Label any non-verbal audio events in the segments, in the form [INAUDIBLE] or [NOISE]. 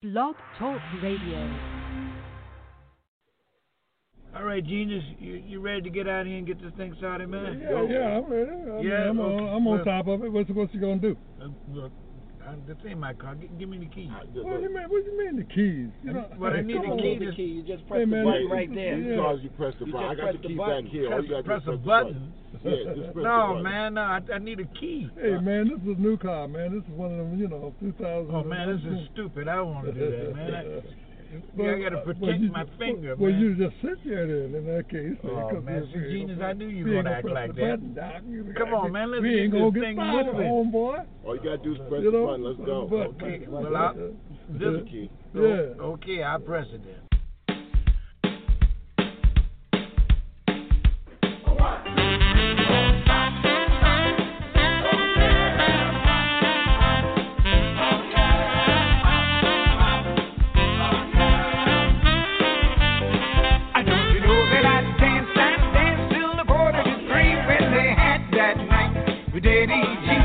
Blog Talk Radio. All right, Genius, you, you ready to get out here and get this thing started, man? Yeah, yeah, I'm ready. I yeah, mean, I'm, on, I'm on well, top of it. What's, what's you gonna do? Look, look I'm, this ain't my car. Give, give me the keys. What do you mean? What do you mean the keys? You know, what I need the key. The key. You just press hey, man, the button right there. Yeah. You press the button. I got the keys back here. Press, press a button. [LAUGHS] no, man, no, I, I, need a key. Hey, uh, man, this is a new car, man. This is one of them, you know, 2000. Oh, man, this is stupid. I don't want to do that, [LAUGHS] man. I, but, yeah, I got to uh, protect my finger, well, man. you just sit there then, in that case. Oh, man, so genius, I knew you were going to act like that. Button, Come on, man, let's get this thing moving. All you got to do is press you the button. Let's go. Okay, [LAUGHS] well, I, this key. Yeah. Okay, I press it then. All right. with G.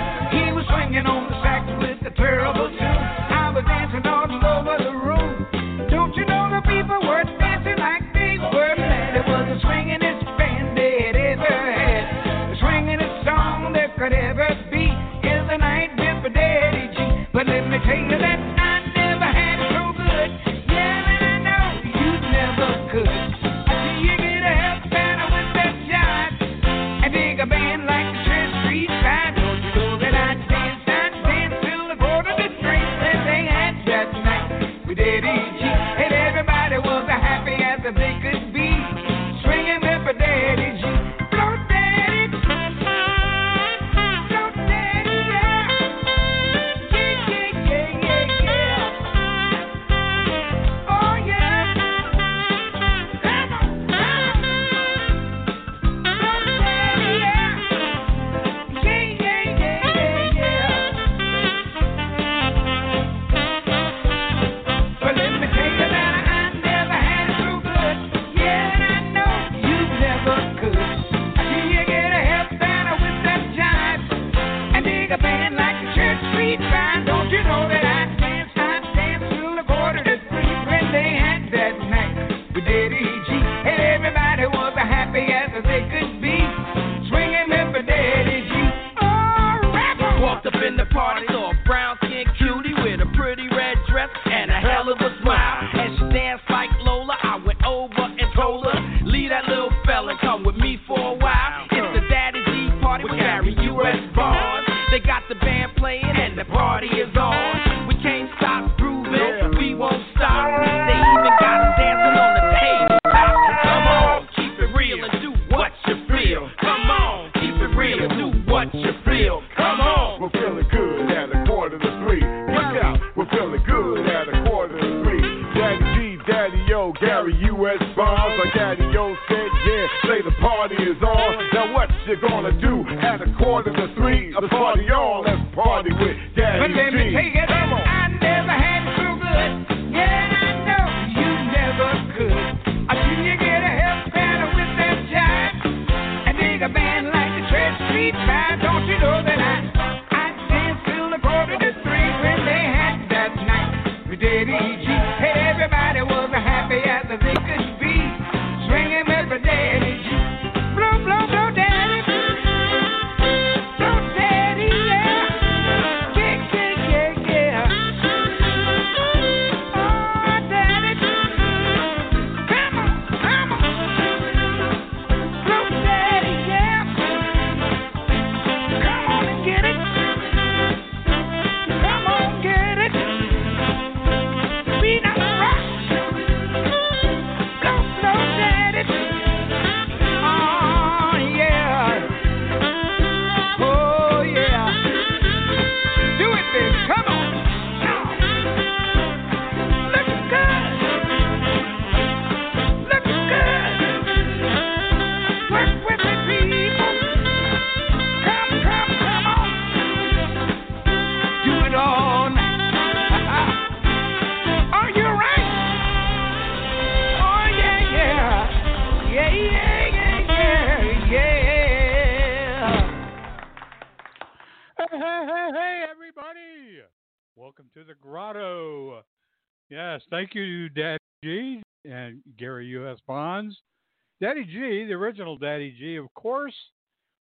original Daddy G, of course,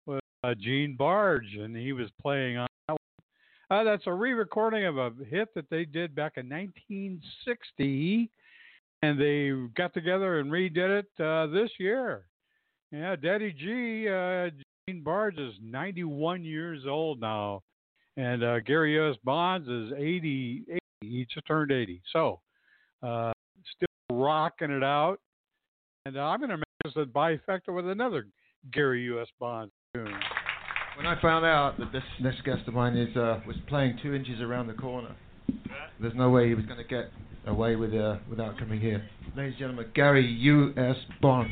was uh, Gene Barge, and he was playing on that. Uh, that's a re recording of a hit that they did back in 1960, and they got together and redid it uh, this year. Yeah, Daddy G, uh, Gene Barge is 91 years old now, and uh, Gary U.S. Bonds is 80, 80. He just turned 80. So, uh, still rocking it out. And I'm going to this a bifecta with another Gary U.S. Bonds tune. When I found out that this next guest of mine is uh, was playing two inches around the corner, there's no way he was going to get away with uh, without coming here. Ladies and gentlemen, Gary U.S. Bonds.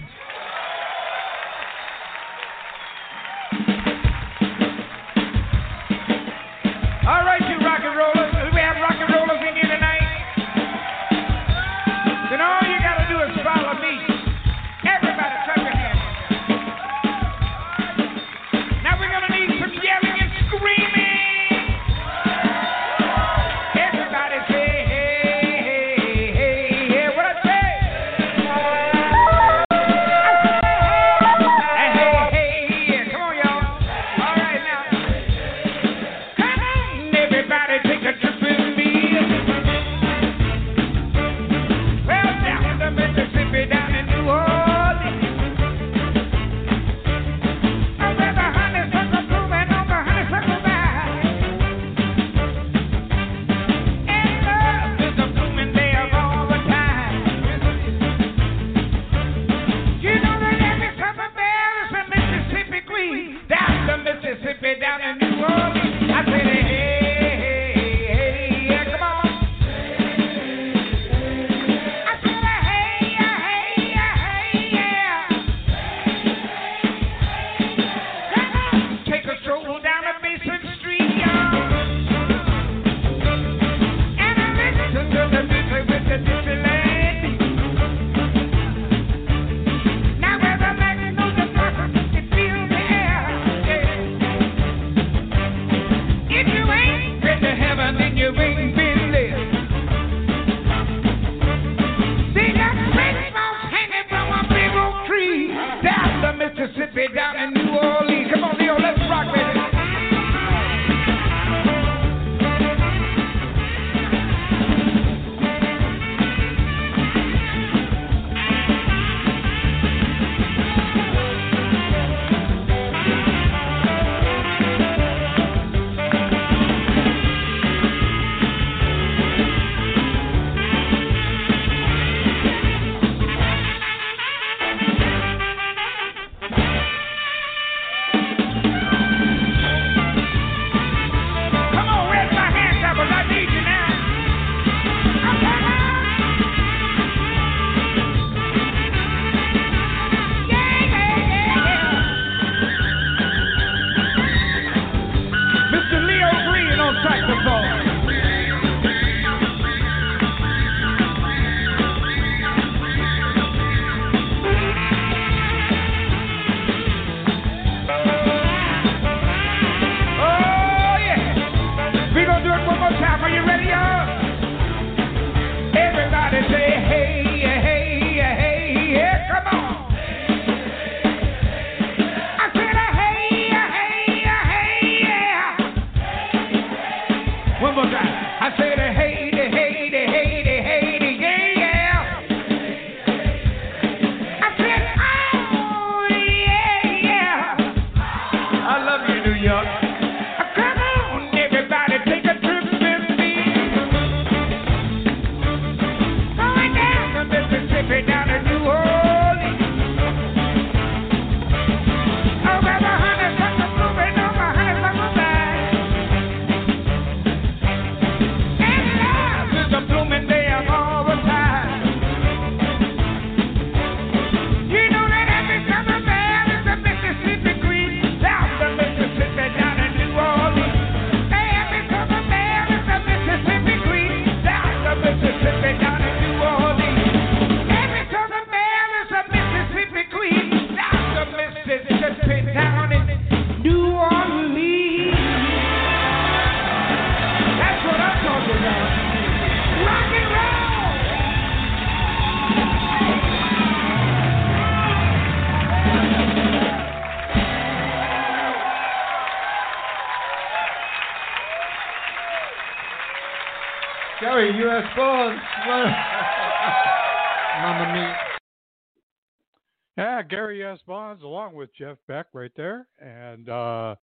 Jeff Beck, right there, and uh,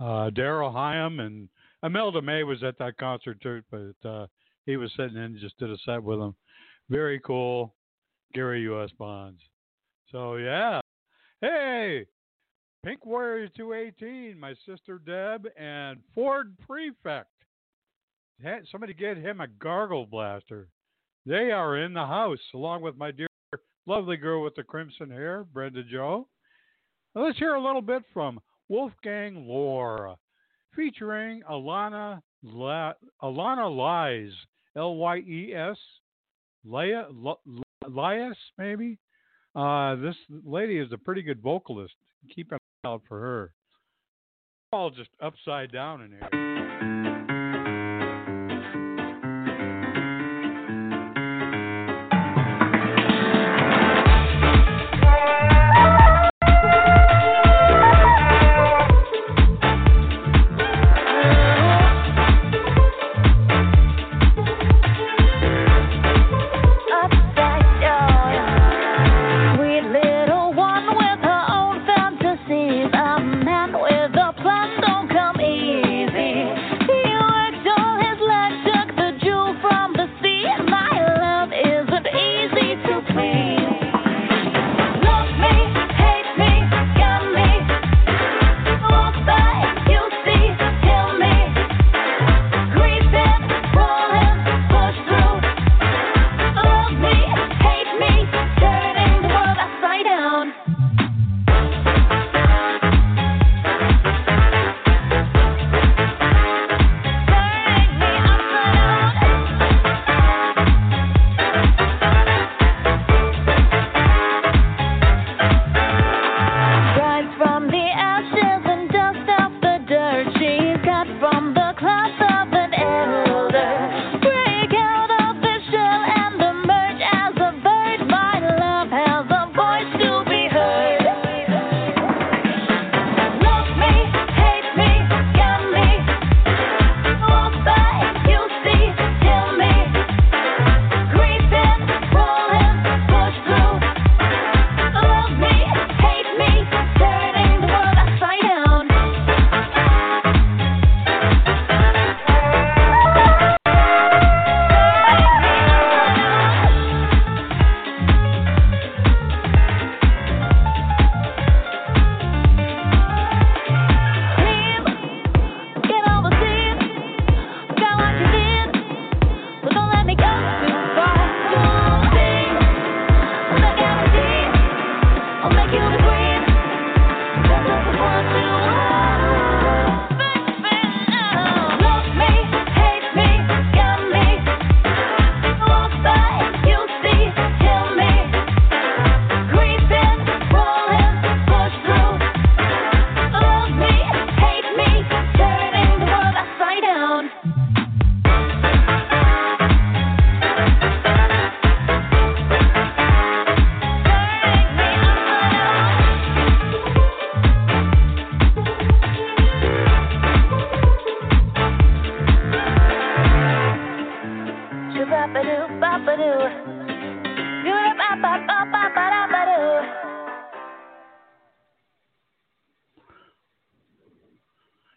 uh, Darrel Higham and Imelda May was at that concert too, but uh, he was sitting in and just did a set with them. Very cool, Gary U.S. Bonds. So yeah, hey, Pink Warrior 218, my sister Deb, and Ford Prefect. Had somebody get him a gargle blaster. They are in the house, along with my dear lovely girl with the crimson hair, Brenda Joe. Now let's hear a little bit from Wolfgang Lohr, featuring Alana La- Alana Lies, L Y E S, Lias maybe. Uh, this lady is a pretty good vocalist. Keep an eye out for her. All just upside down in here.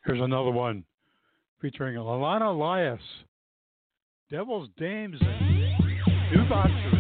Here's another one featuring Alana Elias, Devil's Dames, and New Boxers.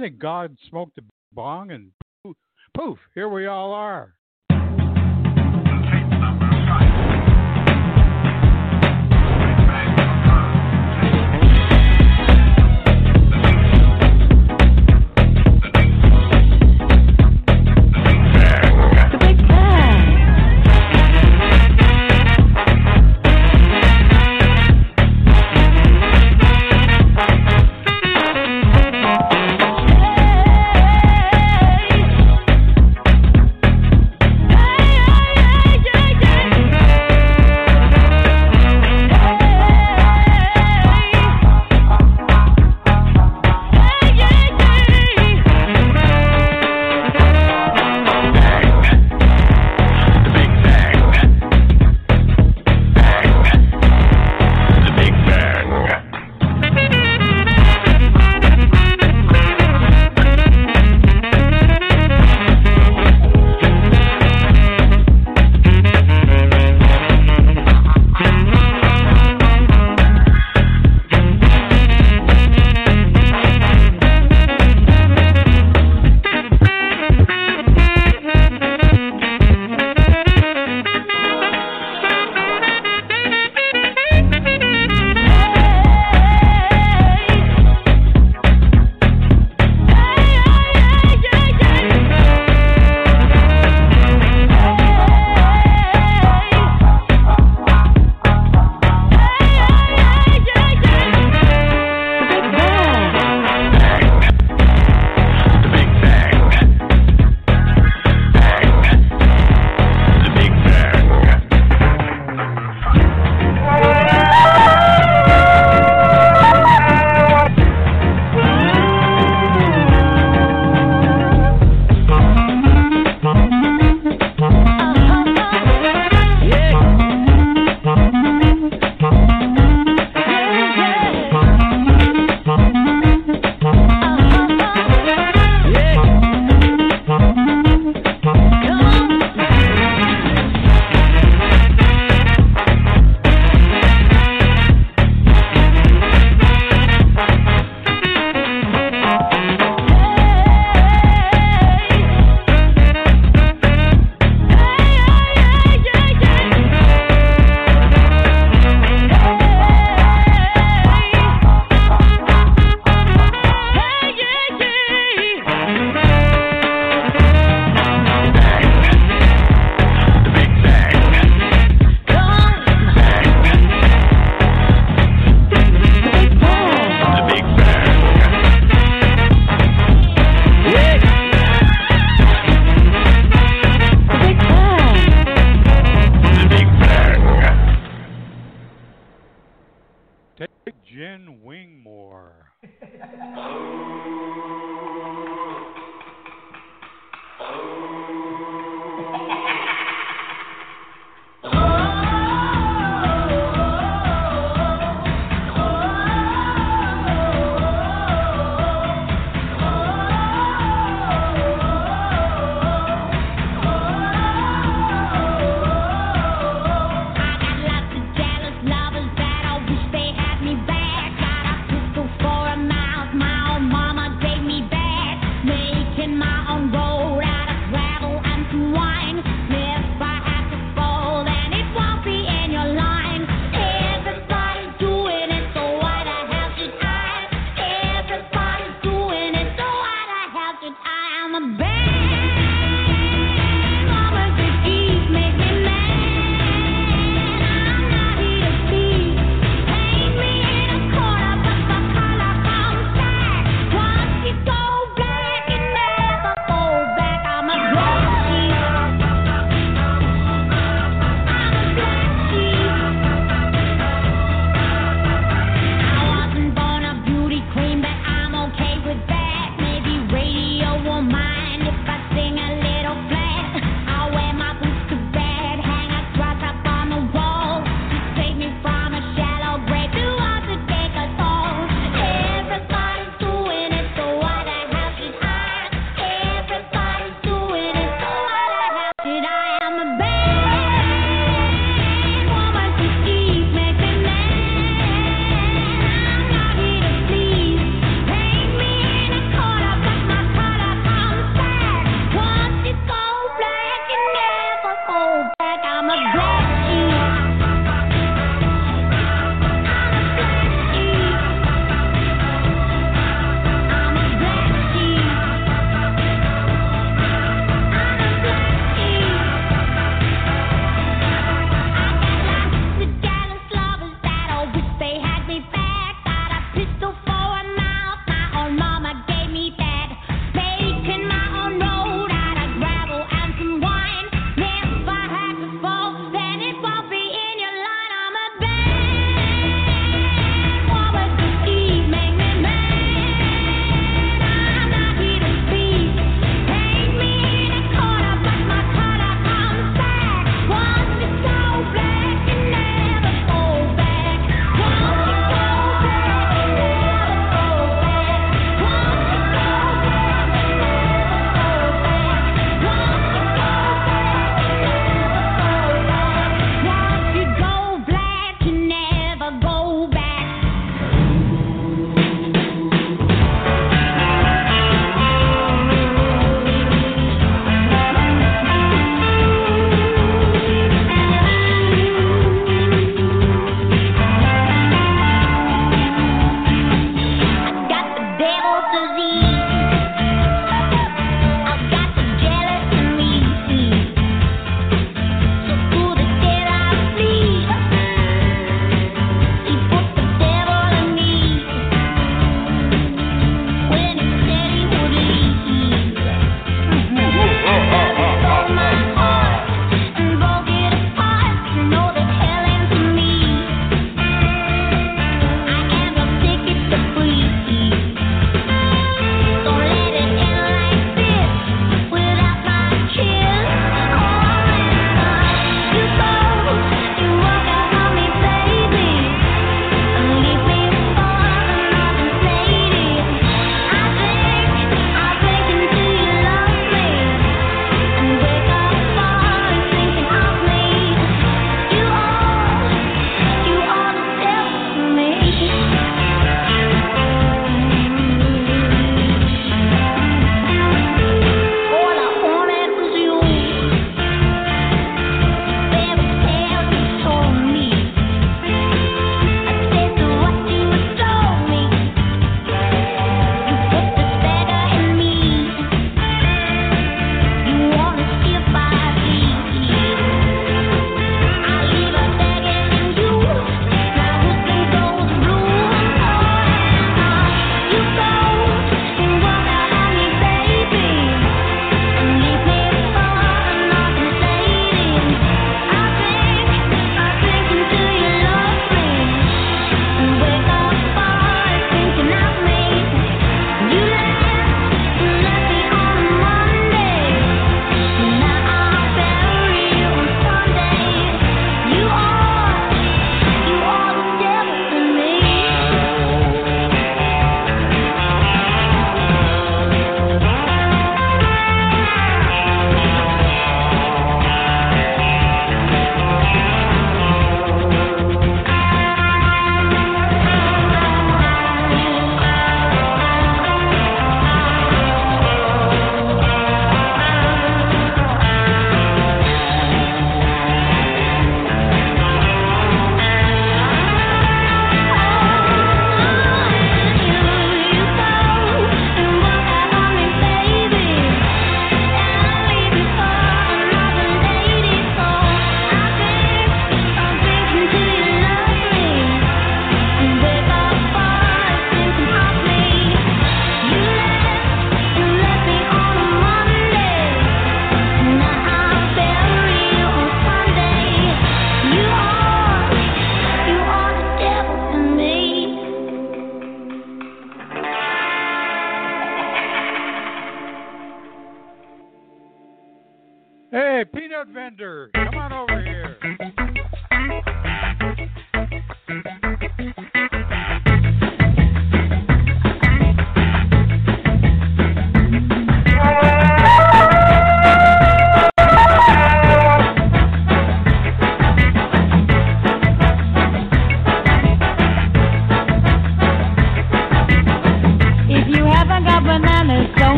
think God smoked a bong and poof, poof here we all are.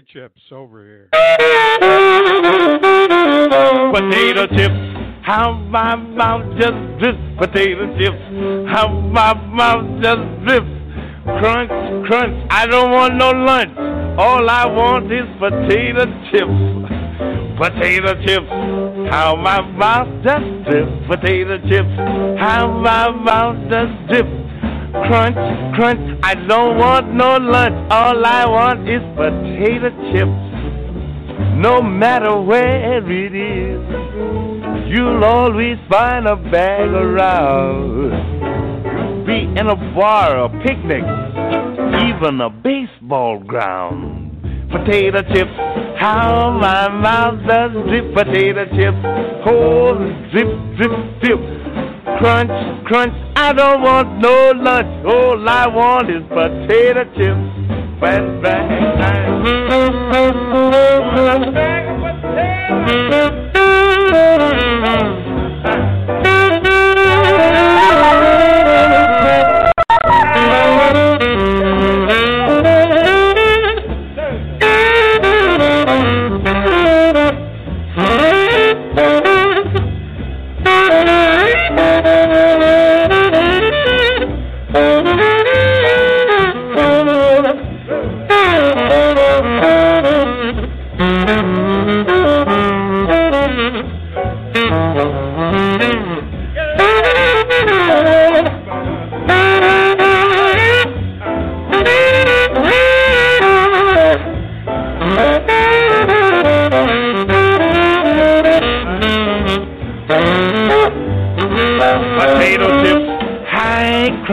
Potato chips over here. Potato chips, how my mouth just drips. Potato chips, how my mouth just drips. Crunch, crunch, I don't want no lunch. All I want is potato chips. Potato chips, how my mouth just drips. Potato chips, how my mouth just drips. Crunch, crunch, I don't want no lunch. All I want is potato chips. No matter where it is, you'll always find a bag around. Be in a bar, a picnic, even a baseball ground. Potato chips, how my mouth does drip. Potato chips, oh, drip, drip, drip. Crunch, crunch, I don't want no lunch. All I want is potato chips. Bang, bang, potato [LAUGHS]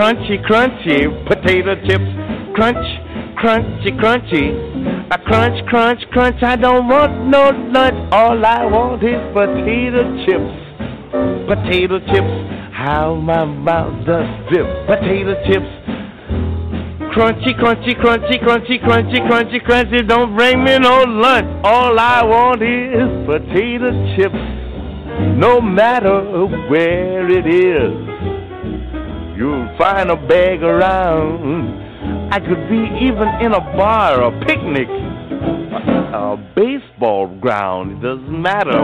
crunchy, crunchy potato chips. Crunch, crunchy, crunchy. A crunch, crunch, crunch. I don't want no lunch. All I want is potato chips. Potato chips. How my mouth does drip. Potato chips. Crunchy, crunchy, crunchy, crunchy, crunchy, crunchy, crunchy. Don't bring me no lunch. All I want is potato chips. No matter where it is, you'll find a bag around. I could be even in a bar, a picnic, a, baseball ground. It doesn't matter.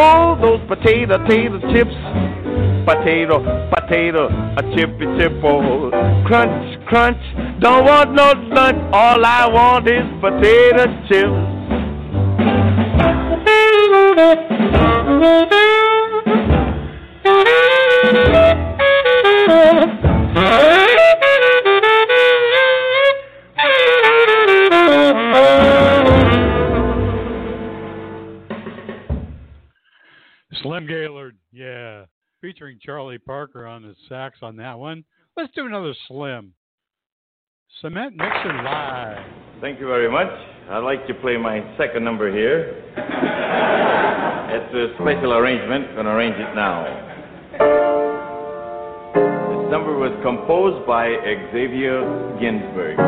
All those potato, potato chips. Potato, potato, a chippy chippo. Oh, crunch, crunch. Don't want no lunch. All I want is potato chips. [LAUGHS] Slim Gaillard, yeah. Featuring Charlie Parker on the sax on that one. Let's do another Slim. Cement Mixer Live. Thank you very much. I'd like to play my second number here. [LAUGHS] it's a special arrangement. Gonna arrange it now. Number was composed by Xavier Ginsberg.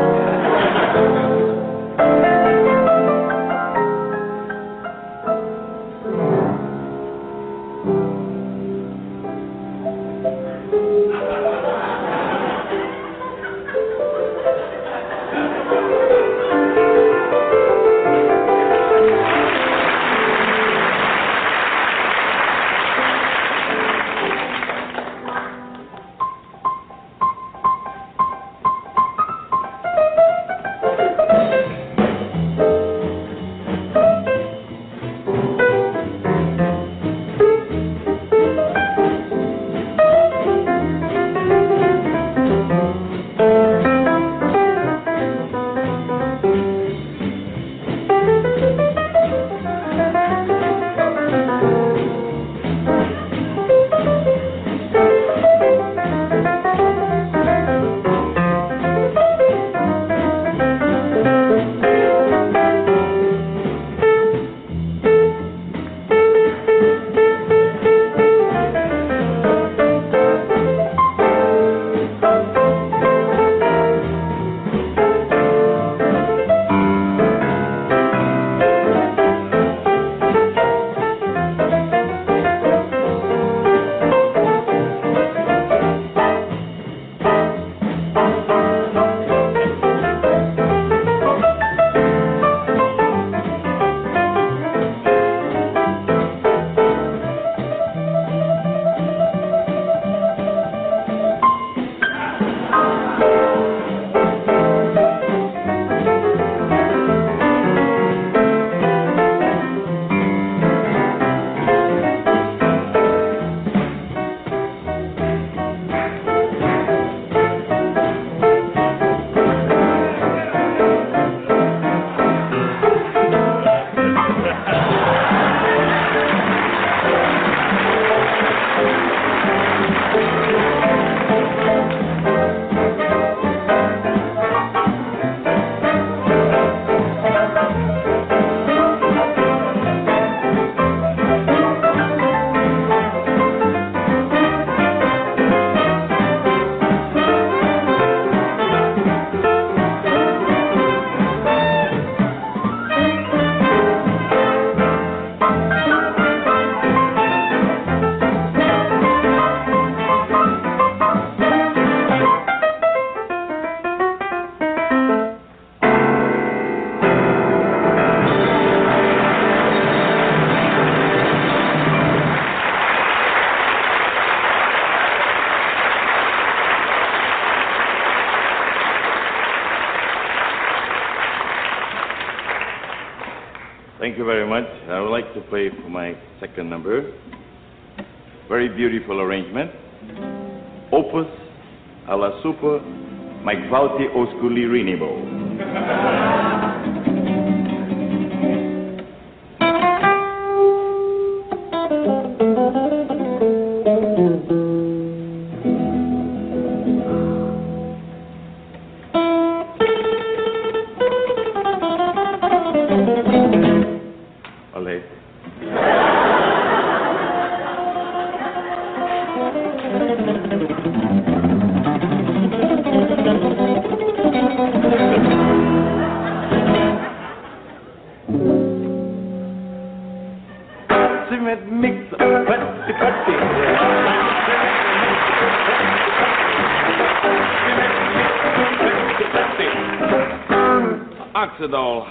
Play for my second number. Very beautiful arrangement. Opus alla super Mike Vauti Osculi Rinebo.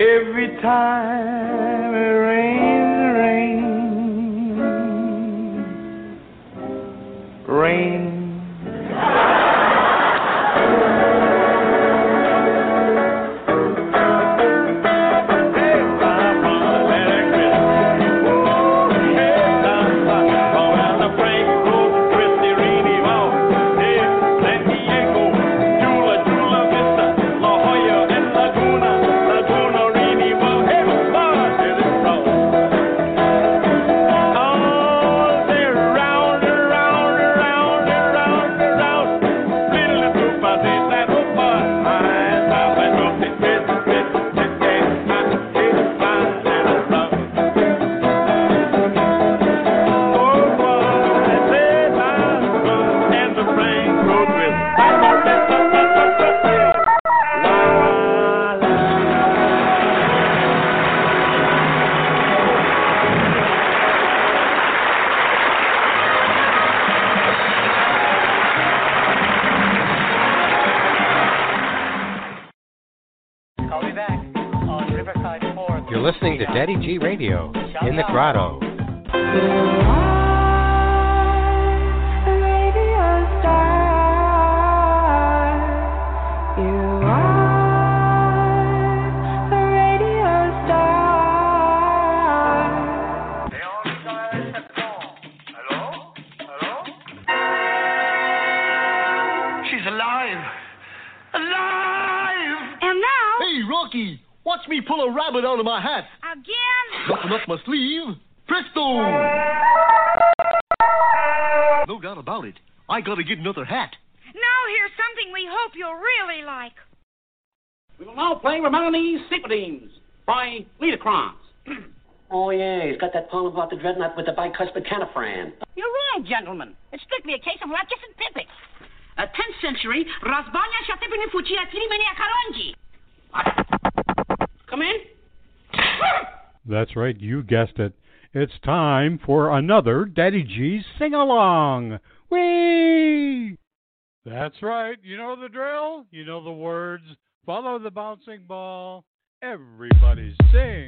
Every time. time for another Daddy G's sing along. Whee! That's right. You know the drill. You know the words. Follow the bouncing ball. Everybody sing.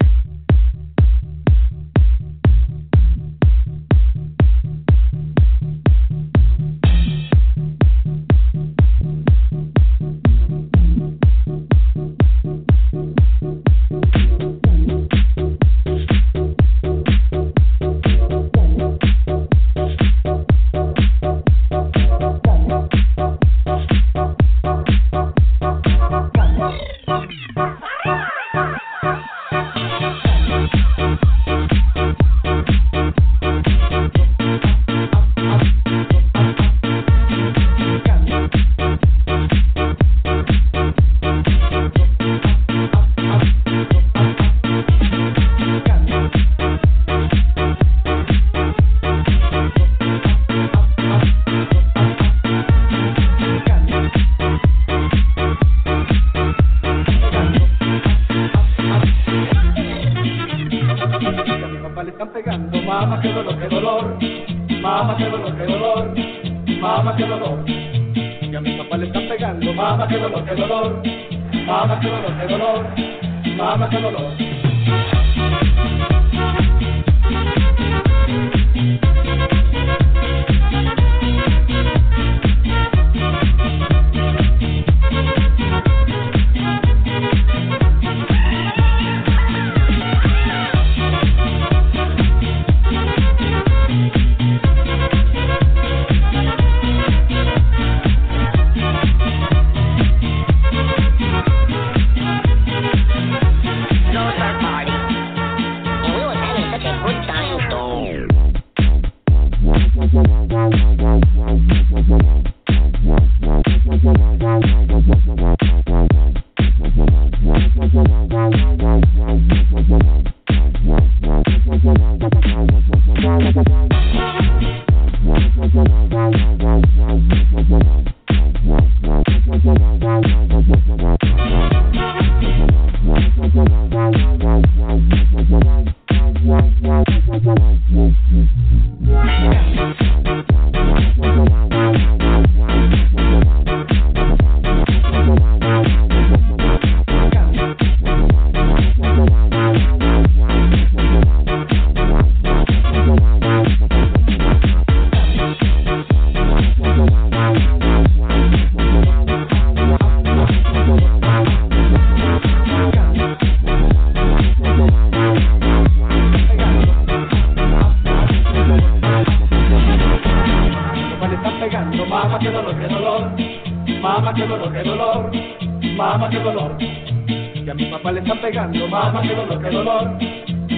llorando. Mamá, qué dolor, qué dolor.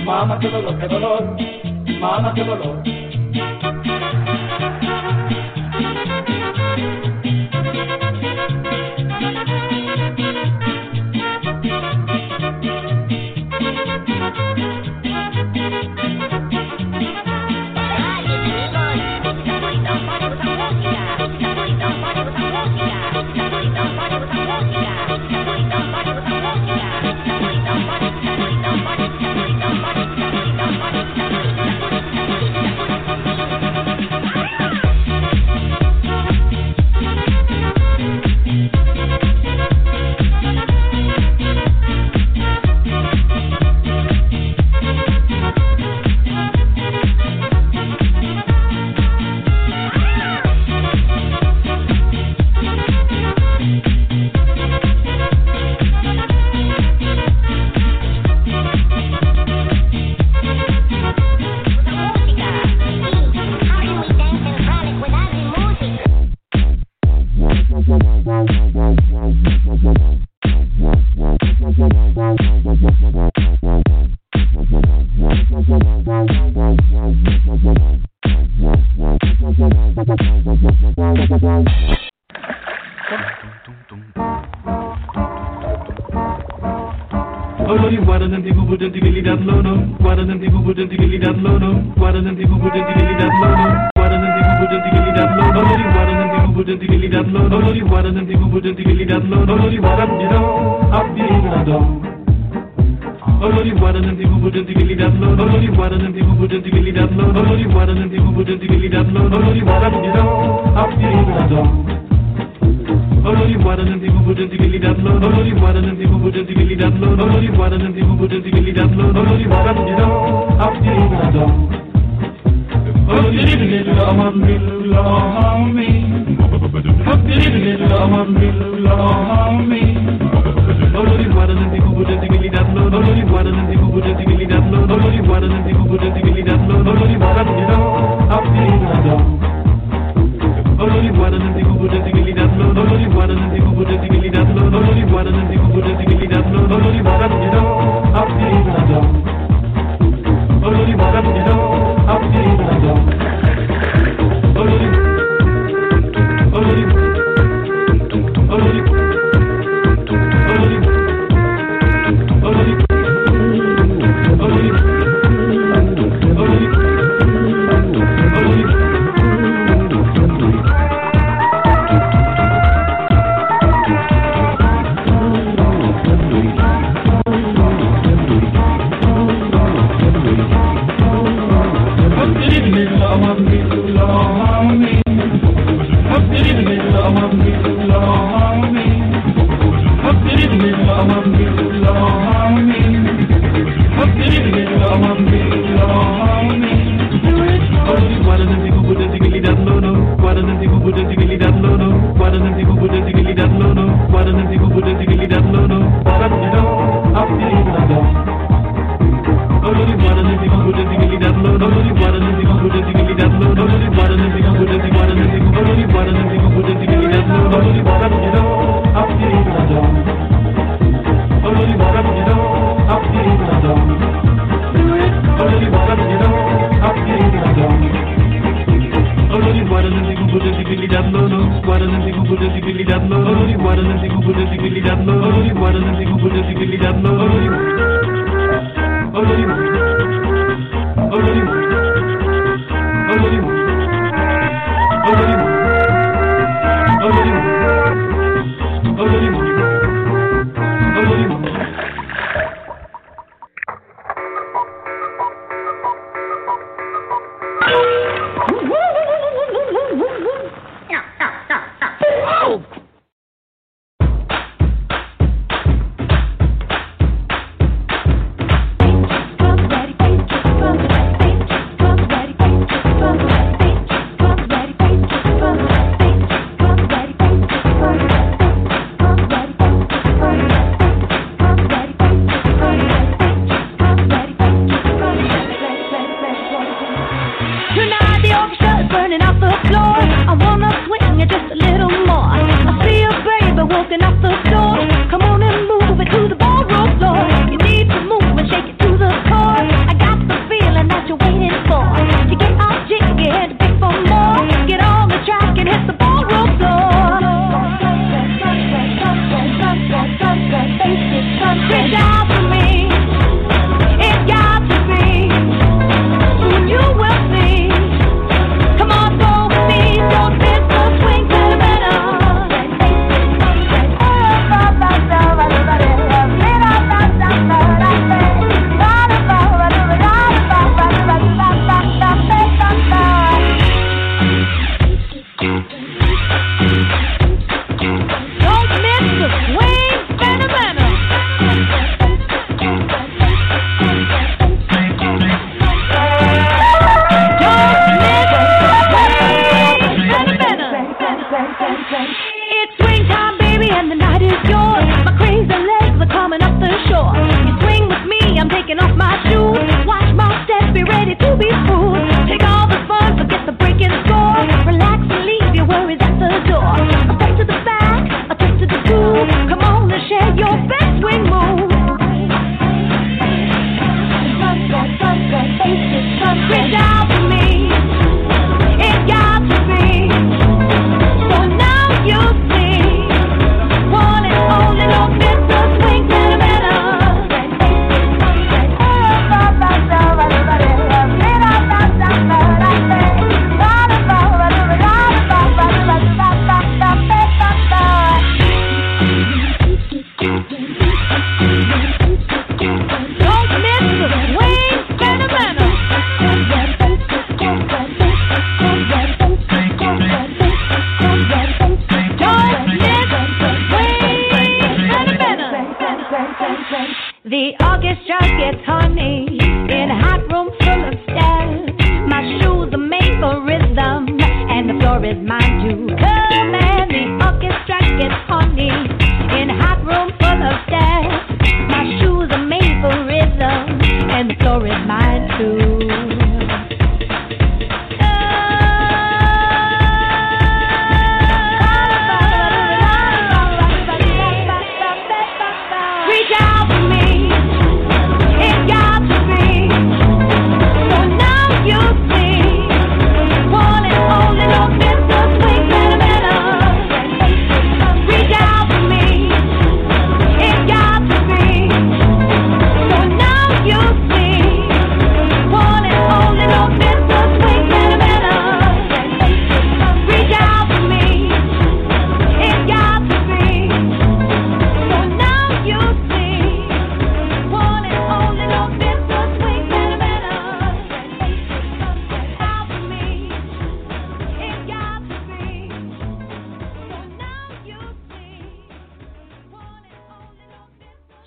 Mamá, qué dolor, qué dolor. Mamá, qué dolor.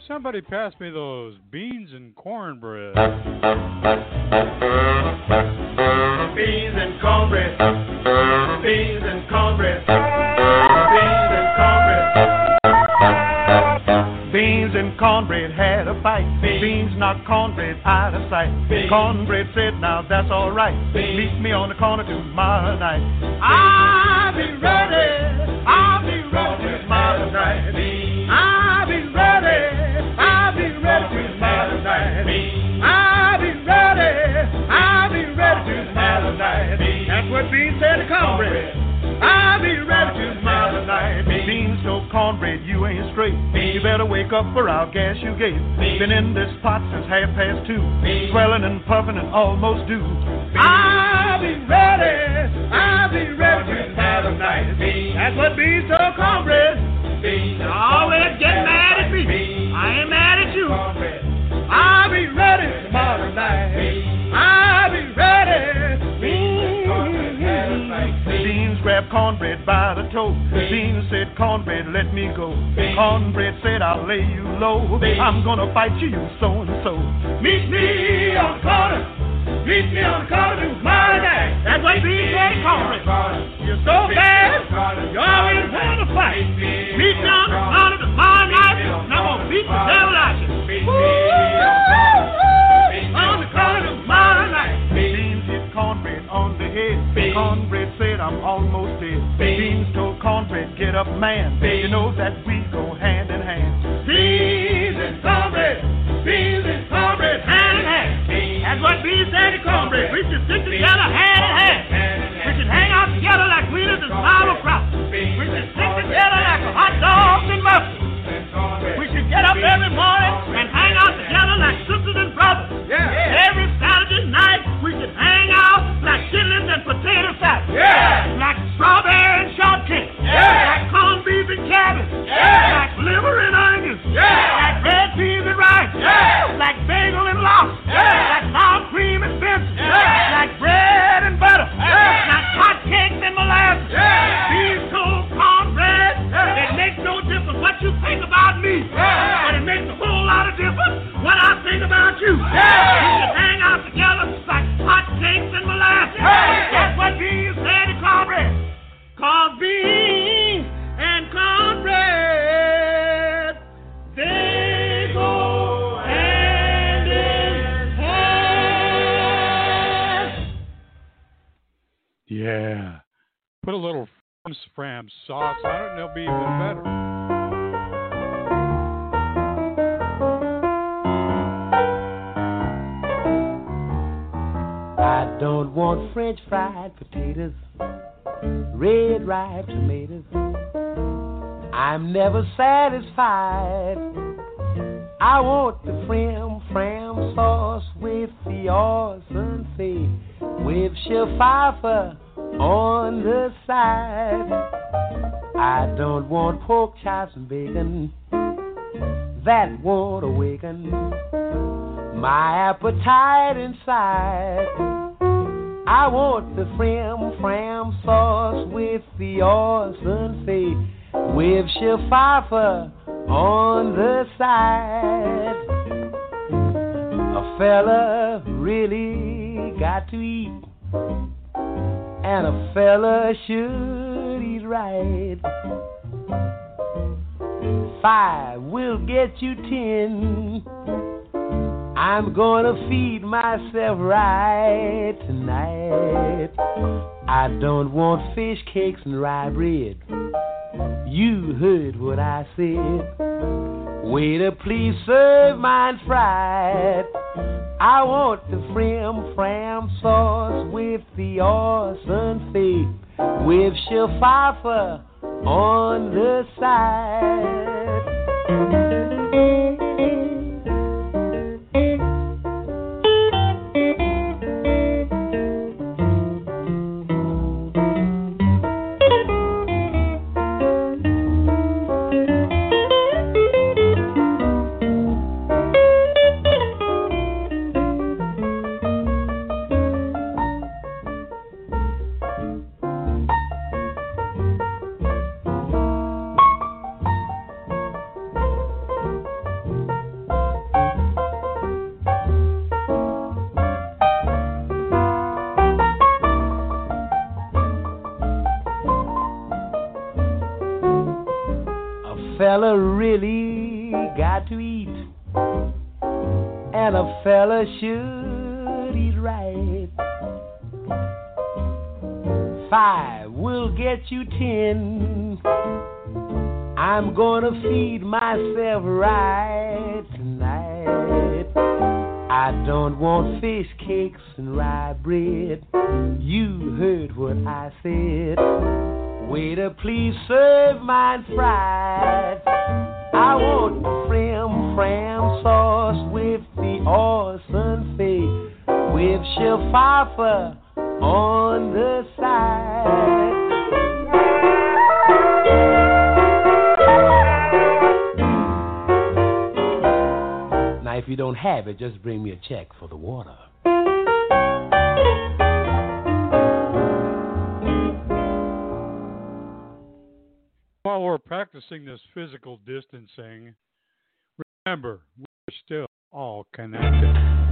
Somebody pass me those beans and cornbread. Beans and cornbread. Beans and cornbread. Beans and cornbread. Beans and cornbread had a fight. Beans knocked cornbread out of sight. Cornbread said, now that's alright. Meet me on the corner tomorrow night. I'll be ready. I'll be ready tomorrow night. Cornbread. I'll be ready tomorrow night. Beans told cornbread, you ain't straight. You better wake up or I'll gas you gate. Been in this pot since half past two. Swelling and puffing and almost due. I'll be ready. I'll be ready tomorrow night. That's what Beans told cornbread. Always get mad at me. I ain't mad at you. I'll be ready tomorrow night. I'll be ready. Grabbed cornbread by the toe. Beans said, Cornbread, let me go. Cornbread said, I'll lay you low. I'm gonna fight you, you so and so. Meet me on the corner. Meet me on the corner tomorrow night. That's what said, Cornbread. You're so bad. You always want to fight. Meet me on the corner tomorrow night, and I'm gonna beat the devil out of you. On the corner tomorrow night cornbread on the head. Beans. Cornbread said, I'm almost dead. Beans, Beans told cornbread, get up, man. Beans. You know that we go hand in hand. Beans and cornbread. Beans and cornbread, hand in hand. That's what Beans said to cornbread. We should stick together hand in hand. We should hang out together like wheelers and sauerkraut. We should stick together like hot dogs and muffins. We should get up every morning and hang out together like sisters and brothers. Yeah. Every Saturday night we should hang out like chitlins and potato salad. Yeah. Like strawberry and shortcake. Yeah. Like corned beef and cabbage. Yeah. Like liver and onions. Yeah. Like red peas and rice. Yeah. Like bagel and lobster. Yeah. Like sour cream and Benson. Yeah. Like bread and butter. Yeah. Like hot cakes and molasses. Yeah. These cold cornbread. It makes no difference what you think about me. Yeah. But it makes a whole lot of difference what I think about you. Yeah. We should hang out together like hot cakes and molasses. Yeah. That's what beans said to cornbread. Cause beans and cornbread, they go hand in hand. Yeah. Put a little fram sauce on it and it'll be even better. French fried potatoes, red ripe tomatoes. I'm never satisfied. I want the frim fram sauce with the awesome fee, with Pfeiffer on the side. I don't want pork chops and bacon. That won't awaken my appetite inside. I want the frim fram sauce with the awesome fee, with Pfeiffer on the side. A fella really got to eat, and a fella should eat right. Five will get you ten. I'm gonna feed myself right tonight. I don't want fish cakes and rye bread. You heard what I said. Waiter, please serve mine fried. I want the frim fram sauce with the awesome fee, with Pfeiffer on the side. Fella should eat right. Five will get you ten. I'm gonna feed myself right tonight. I don't want fish cakes and rye bread. You heard what I said. Waiter, please serve mine fried. I want frim fram sauce the awesome with Pfeiffer on the side. Now, if you don't have it, just bring me a check for the water. While we're practicing this physical distancing, remember, we're still all connected.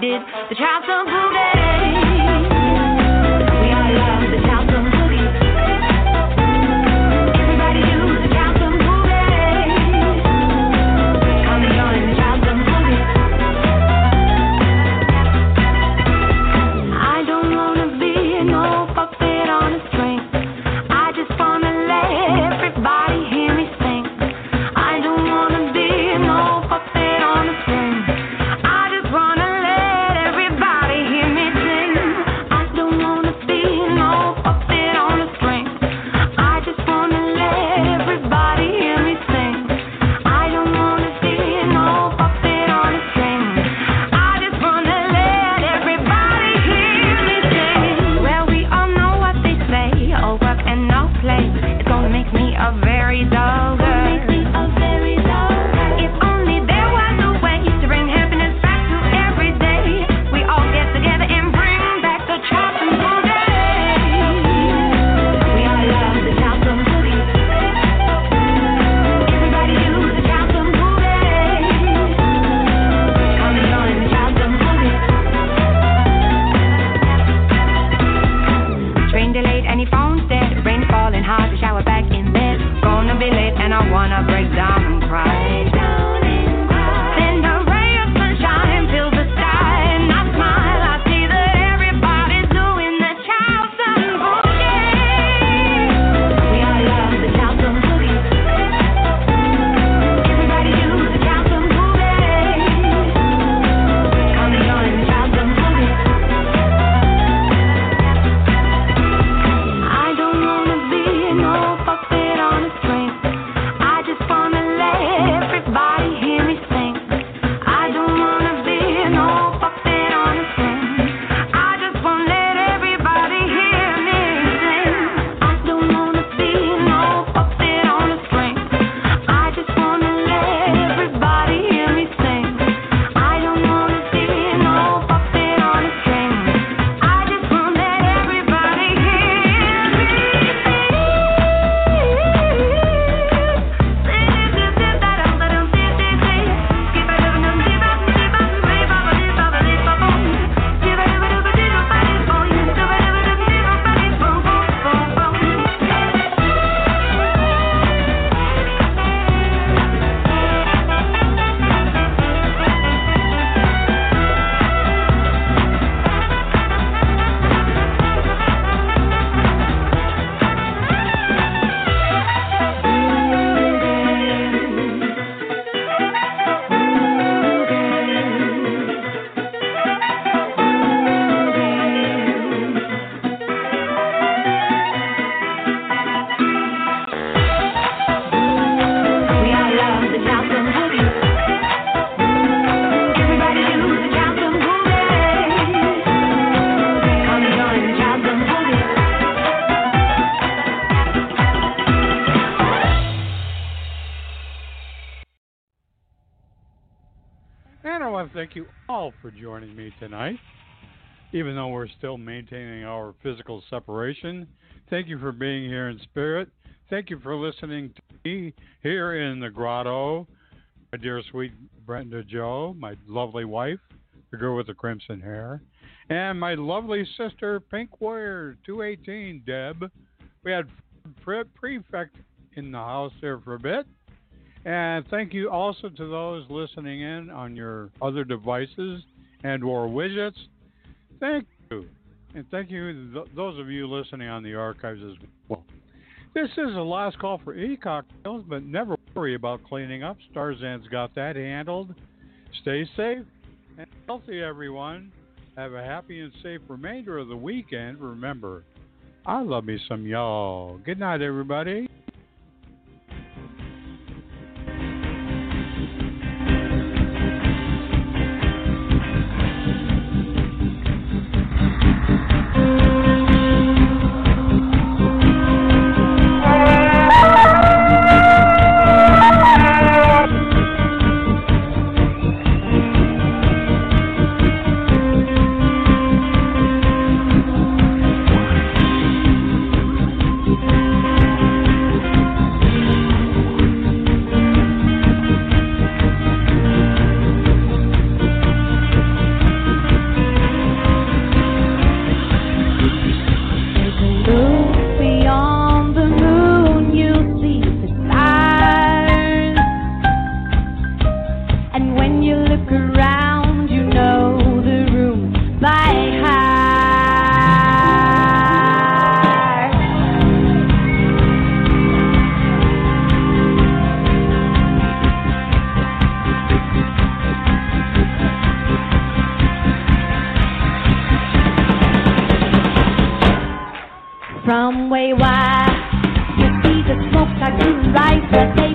Did the Charleston Boogie? Tonight. even though we're still maintaining our physical separation. Thank you for being here in spirit. Thank you for listening to me here in the grotto. My dear sweet Brenda Joe, my lovely wife, the girl with the crimson hair, and my lovely sister, Pink Warrior 218, Deb. We had pre- prefect in the house there for a bit. And thank you also to those listening in on your other devices and or widgets. Thank you. And thank you th- those of you listening on the archives as well. This is the last call for e-cocktails, but never worry about cleaning up. Starzan's got that handled. Stay safe and healthy, everyone. Have a happy and safe remainder of the weekend. Remember, I love me some y'all. Good night, everybody. To rise